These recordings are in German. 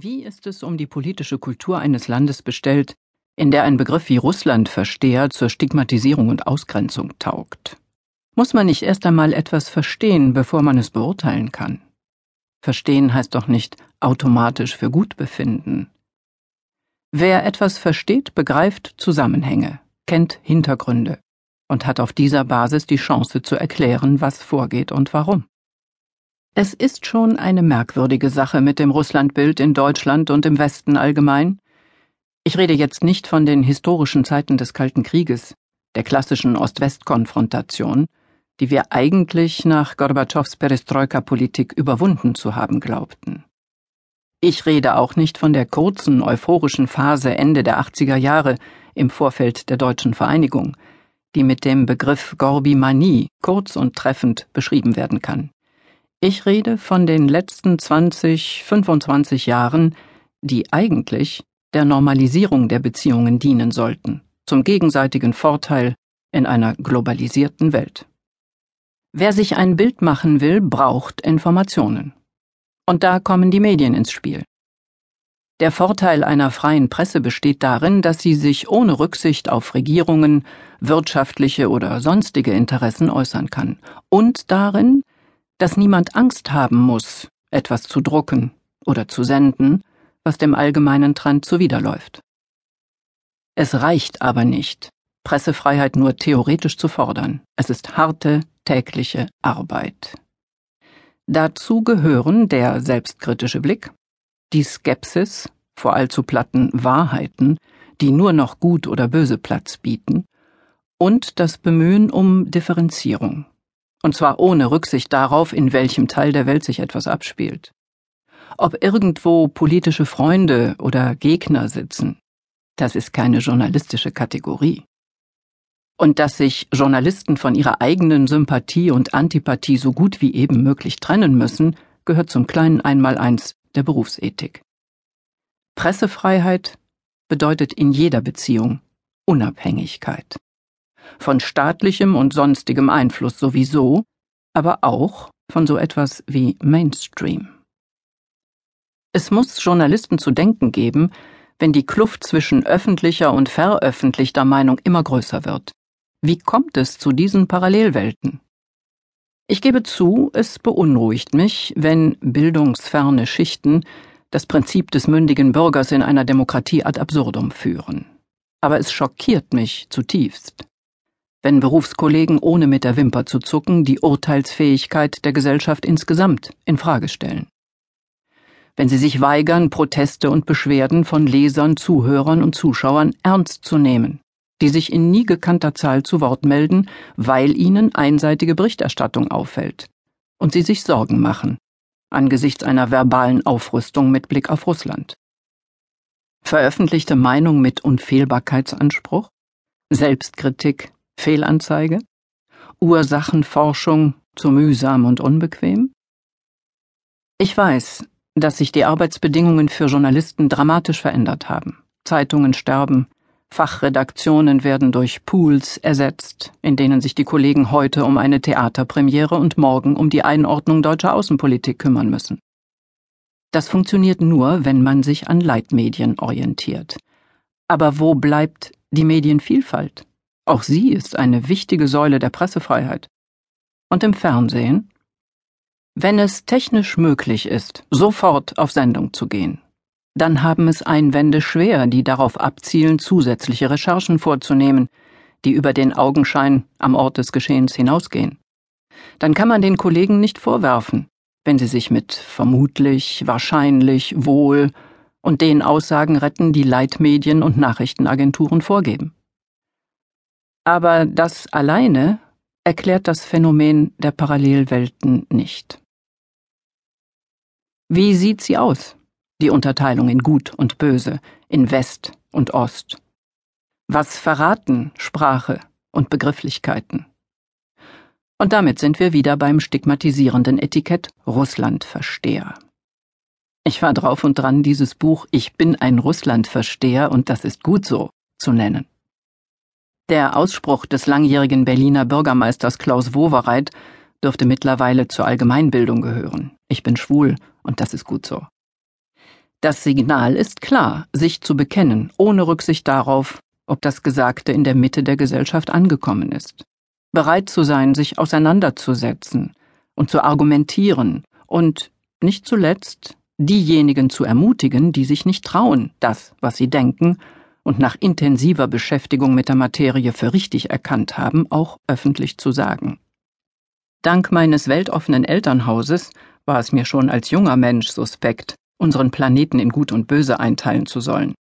Wie ist es um die politische Kultur eines Landes bestellt, in der ein Begriff wie Russlandversteher zur Stigmatisierung und Ausgrenzung taugt? Muss man nicht erst einmal etwas verstehen, bevor man es beurteilen kann? Verstehen heißt doch nicht automatisch für gut befinden. Wer etwas versteht, begreift Zusammenhänge, kennt Hintergründe und hat auf dieser Basis die Chance zu erklären, was vorgeht und warum. Es ist schon eine merkwürdige Sache mit dem Russlandbild in Deutschland und im Westen allgemein. Ich rede jetzt nicht von den historischen Zeiten des Kalten Krieges, der klassischen Ost-West-Konfrontation, die wir eigentlich nach Gorbatschows Perestroika-Politik überwunden zu haben glaubten. Ich rede auch nicht von der kurzen, euphorischen Phase Ende der 80er Jahre im Vorfeld der deutschen Vereinigung, die mit dem Begriff Gorbimanie kurz und treffend beschrieben werden kann. Ich rede von den letzten 20, 25 Jahren, die eigentlich der Normalisierung der Beziehungen dienen sollten, zum gegenseitigen Vorteil in einer globalisierten Welt. Wer sich ein Bild machen will, braucht Informationen. Und da kommen die Medien ins Spiel. Der Vorteil einer freien Presse besteht darin, dass sie sich ohne Rücksicht auf Regierungen, wirtschaftliche oder sonstige Interessen äußern kann, und darin, dass niemand Angst haben muss, etwas zu drucken oder zu senden, was dem allgemeinen Trend zuwiderläuft. Es reicht aber nicht, Pressefreiheit nur theoretisch zu fordern. Es ist harte, tägliche Arbeit. Dazu gehören der selbstkritische Blick, die Skepsis vor allzu platten Wahrheiten, die nur noch gut oder böse Platz bieten, und das Bemühen um Differenzierung und zwar ohne Rücksicht darauf, in welchem Teil der Welt sich etwas abspielt. Ob irgendwo politische Freunde oder Gegner sitzen, das ist keine journalistische Kategorie. Und dass sich Journalisten von ihrer eigenen Sympathie und Antipathie so gut wie eben möglich trennen müssen, gehört zum kleinen Einmaleins der Berufsethik. Pressefreiheit bedeutet in jeder Beziehung Unabhängigkeit von staatlichem und sonstigem Einfluss sowieso, aber auch von so etwas wie Mainstream. Es muss Journalisten zu denken geben, wenn die Kluft zwischen öffentlicher und veröffentlichter Meinung immer größer wird. Wie kommt es zu diesen Parallelwelten? Ich gebe zu, es beunruhigt mich, wenn bildungsferne Schichten das Prinzip des mündigen Bürgers in einer Demokratie ad absurdum führen. Aber es schockiert mich zutiefst wenn Berufskollegen ohne mit der Wimper zu zucken die Urteilsfähigkeit der Gesellschaft insgesamt in Frage stellen. Wenn sie sich weigern, Proteste und Beschwerden von Lesern, Zuhörern und Zuschauern ernst zu nehmen, die sich in nie gekannter Zahl zu Wort melden, weil ihnen einseitige Berichterstattung auffällt und sie sich Sorgen machen angesichts einer verbalen Aufrüstung mit Blick auf Russland. Veröffentlichte Meinung mit Unfehlbarkeitsanspruch, Selbstkritik, Fehlanzeige? Ursachenforschung zu mühsam und unbequem? Ich weiß, dass sich die Arbeitsbedingungen für Journalisten dramatisch verändert haben. Zeitungen sterben, Fachredaktionen werden durch Pools ersetzt, in denen sich die Kollegen heute um eine Theaterpremiere und morgen um die Einordnung deutscher Außenpolitik kümmern müssen. Das funktioniert nur, wenn man sich an Leitmedien orientiert. Aber wo bleibt die Medienvielfalt? Auch sie ist eine wichtige Säule der Pressefreiheit. Und im Fernsehen? Wenn es technisch möglich ist, sofort auf Sendung zu gehen, dann haben es Einwände schwer, die darauf abzielen, zusätzliche Recherchen vorzunehmen, die über den Augenschein am Ort des Geschehens hinausgehen. Dann kann man den Kollegen nicht vorwerfen, wenn sie sich mit vermutlich, wahrscheinlich, wohl und den Aussagen retten, die Leitmedien und Nachrichtenagenturen vorgeben. Aber das alleine erklärt das Phänomen der Parallelwelten nicht. Wie sieht sie aus, die Unterteilung in Gut und Böse, in West und Ost? Was verraten Sprache und Begrifflichkeiten? Und damit sind wir wieder beim stigmatisierenden Etikett Russlandversteher. Ich war drauf und dran, dieses Buch Ich bin ein Russlandversteher und das ist gut so zu nennen. Der Ausspruch des langjährigen Berliner Bürgermeisters Klaus Wowereit dürfte mittlerweile zur Allgemeinbildung gehören. Ich bin schwul und das ist gut so. Das Signal ist klar, sich zu bekennen, ohne Rücksicht darauf, ob das Gesagte in der Mitte der Gesellschaft angekommen ist. Bereit zu sein, sich auseinanderzusetzen und zu argumentieren und, nicht zuletzt, diejenigen zu ermutigen, die sich nicht trauen, das, was sie denken und nach intensiver Beschäftigung mit der Materie für richtig erkannt haben, auch öffentlich zu sagen. Dank meines weltoffenen Elternhauses war es mir schon als junger Mensch suspekt, unseren Planeten in Gut und Böse einteilen zu sollen.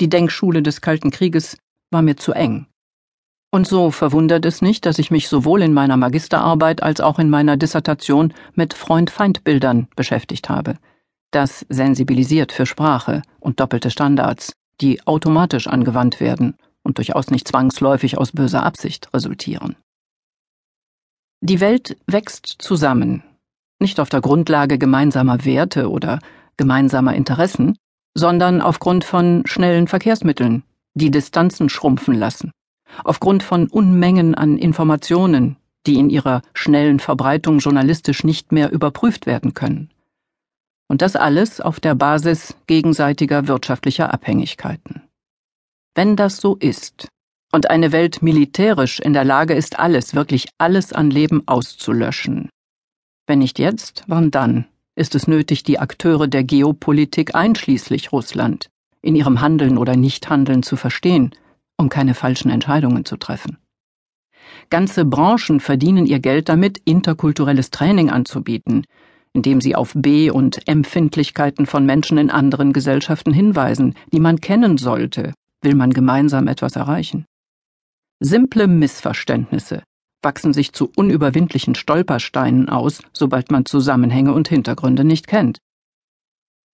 Die Denkschule des Kalten Krieges war mir zu eng. Und so verwundert es nicht, dass ich mich sowohl in meiner Magisterarbeit als auch in meiner Dissertation mit Freund-Feind-Bildern beschäftigt habe. Das sensibilisiert für Sprache und doppelte Standards, die automatisch angewandt werden und durchaus nicht zwangsläufig aus böser Absicht resultieren. Die Welt wächst zusammen, nicht auf der Grundlage gemeinsamer Werte oder gemeinsamer Interessen, sondern aufgrund von schnellen Verkehrsmitteln, die Distanzen schrumpfen lassen, aufgrund von Unmengen an Informationen, die in ihrer schnellen Verbreitung journalistisch nicht mehr überprüft werden können. Und das alles auf der Basis gegenseitiger wirtschaftlicher Abhängigkeiten. Wenn das so ist, und eine Welt militärisch in der Lage ist, alles, wirklich alles an Leben auszulöschen. Wenn nicht jetzt, wann dann? Ist es nötig, die Akteure der Geopolitik einschließlich Russland in ihrem Handeln oder Nichthandeln zu verstehen, um keine falschen Entscheidungen zu treffen. Ganze Branchen verdienen ihr Geld damit, interkulturelles Training anzubieten, indem sie auf B- und Empfindlichkeiten von Menschen in anderen Gesellschaften hinweisen, die man kennen sollte, will man gemeinsam etwas erreichen. Simple Missverständnisse wachsen sich zu unüberwindlichen Stolpersteinen aus, sobald man Zusammenhänge und Hintergründe nicht kennt.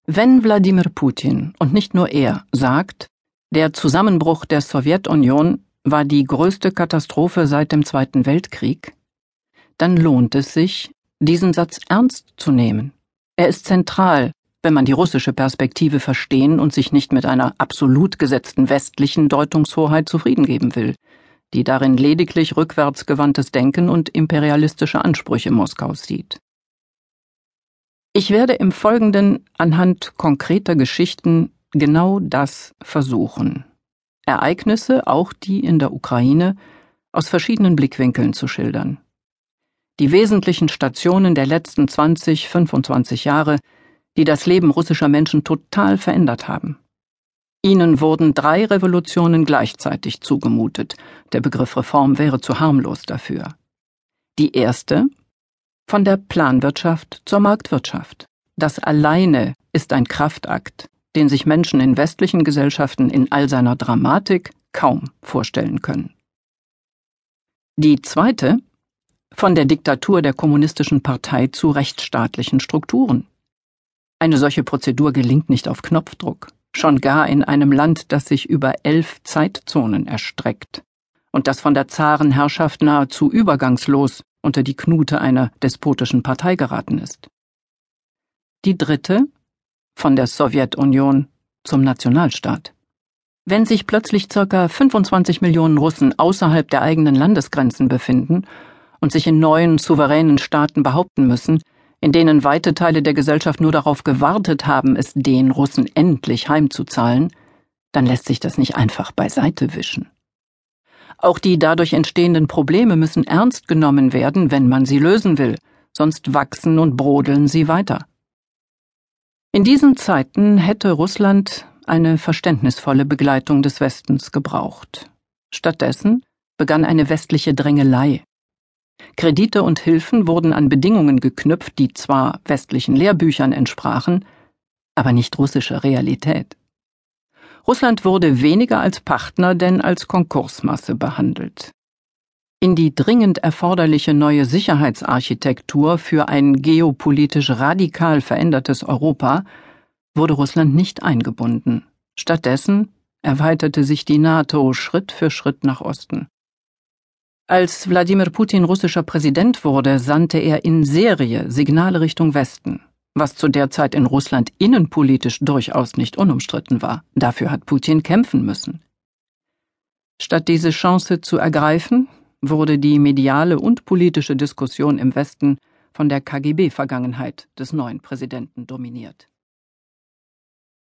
Wenn Wladimir Putin, und nicht nur er, sagt, der Zusammenbruch der Sowjetunion war die größte Katastrophe seit dem Zweiten Weltkrieg, dann lohnt es sich, diesen Satz ernst zu nehmen. Er ist zentral, wenn man die russische Perspektive verstehen und sich nicht mit einer absolut gesetzten westlichen Deutungshoheit zufrieden geben will die darin lediglich rückwärtsgewandtes Denken und imperialistische Ansprüche Moskaus sieht. Ich werde im Folgenden anhand konkreter Geschichten genau das versuchen. Ereignisse, auch die in der Ukraine, aus verschiedenen Blickwinkeln zu schildern. Die wesentlichen Stationen der letzten 20, 25 Jahre, die das Leben russischer Menschen total verändert haben. Ihnen wurden drei Revolutionen gleichzeitig zugemutet. Der Begriff Reform wäre zu harmlos dafür. Die erste von der Planwirtschaft zur Marktwirtschaft. Das alleine ist ein Kraftakt, den sich Menschen in westlichen Gesellschaften in all seiner Dramatik kaum vorstellen können. Die zweite von der Diktatur der kommunistischen Partei zu rechtsstaatlichen Strukturen. Eine solche Prozedur gelingt nicht auf Knopfdruck schon gar in einem Land, das sich über elf Zeitzonen erstreckt und das von der Zarenherrschaft nahezu übergangslos unter die Knute einer despotischen Partei geraten ist. Die dritte von der Sowjetunion zum Nationalstaat. Wenn sich plötzlich circa 25 Millionen Russen außerhalb der eigenen Landesgrenzen befinden und sich in neuen souveränen Staaten behaupten müssen, in denen weite Teile der Gesellschaft nur darauf gewartet haben, es den Russen endlich heimzuzahlen, dann lässt sich das nicht einfach beiseite wischen. Auch die dadurch entstehenden Probleme müssen ernst genommen werden, wenn man sie lösen will, sonst wachsen und brodeln sie weiter. In diesen Zeiten hätte Russland eine verständnisvolle Begleitung des Westens gebraucht. Stattdessen begann eine westliche Drängelei, Kredite und Hilfen wurden an Bedingungen geknüpft, die zwar westlichen Lehrbüchern entsprachen, aber nicht russischer Realität. Russland wurde weniger als Partner denn als Konkursmasse behandelt. In die dringend erforderliche neue Sicherheitsarchitektur für ein geopolitisch radikal verändertes Europa wurde Russland nicht eingebunden. Stattdessen erweiterte sich die NATO Schritt für Schritt nach Osten. Als Wladimir Putin russischer Präsident wurde, sandte er in Serie Signale Richtung Westen, was zu der Zeit in Russland innenpolitisch durchaus nicht unumstritten war. Dafür hat Putin kämpfen müssen. Statt diese Chance zu ergreifen, wurde die mediale und politische Diskussion im Westen von der KGB-Vergangenheit des neuen Präsidenten dominiert.